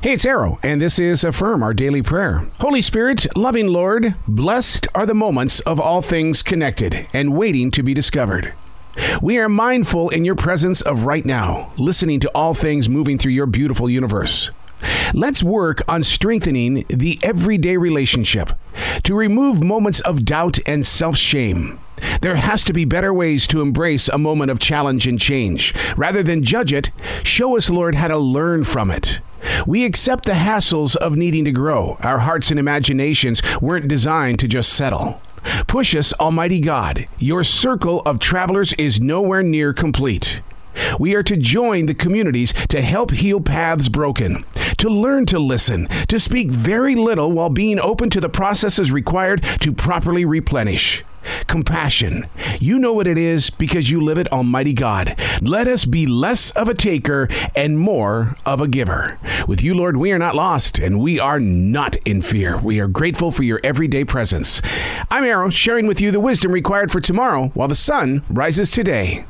Hey, it's Arroe, and this is Affirm, our daily prayer. Holy Spirit, loving Lord, blessed are the moments of all things connected and waiting to be discovered. We are mindful in your presence of right now, listening to all things moving through your beautiful universe. Let's work on strengthening the everyday relationship to remove moments of doubt and self shame. There has to be better ways to embrace a moment of challenge and change. Rather than judge it, show us, Lord, how to learn from it. We accept the hassles of needing to grow. Our hearts and imaginations weren't designed to just settle. Push us, Almighty God. Your circle of travelers is nowhere near complete. We are to join the communities to help heal paths broken, to learn to listen, to speak very little while being open to the processes required to properly replenish. Compassion. You know what it is because you live it, Almighty God. Let us be less of a taker and more of a giver. With you, Lord, we are not lost and we are not in fear. We are grateful for your everyday presence. I'm Arroe, sharing with you the wisdom required for tomorrow while the sun rises today.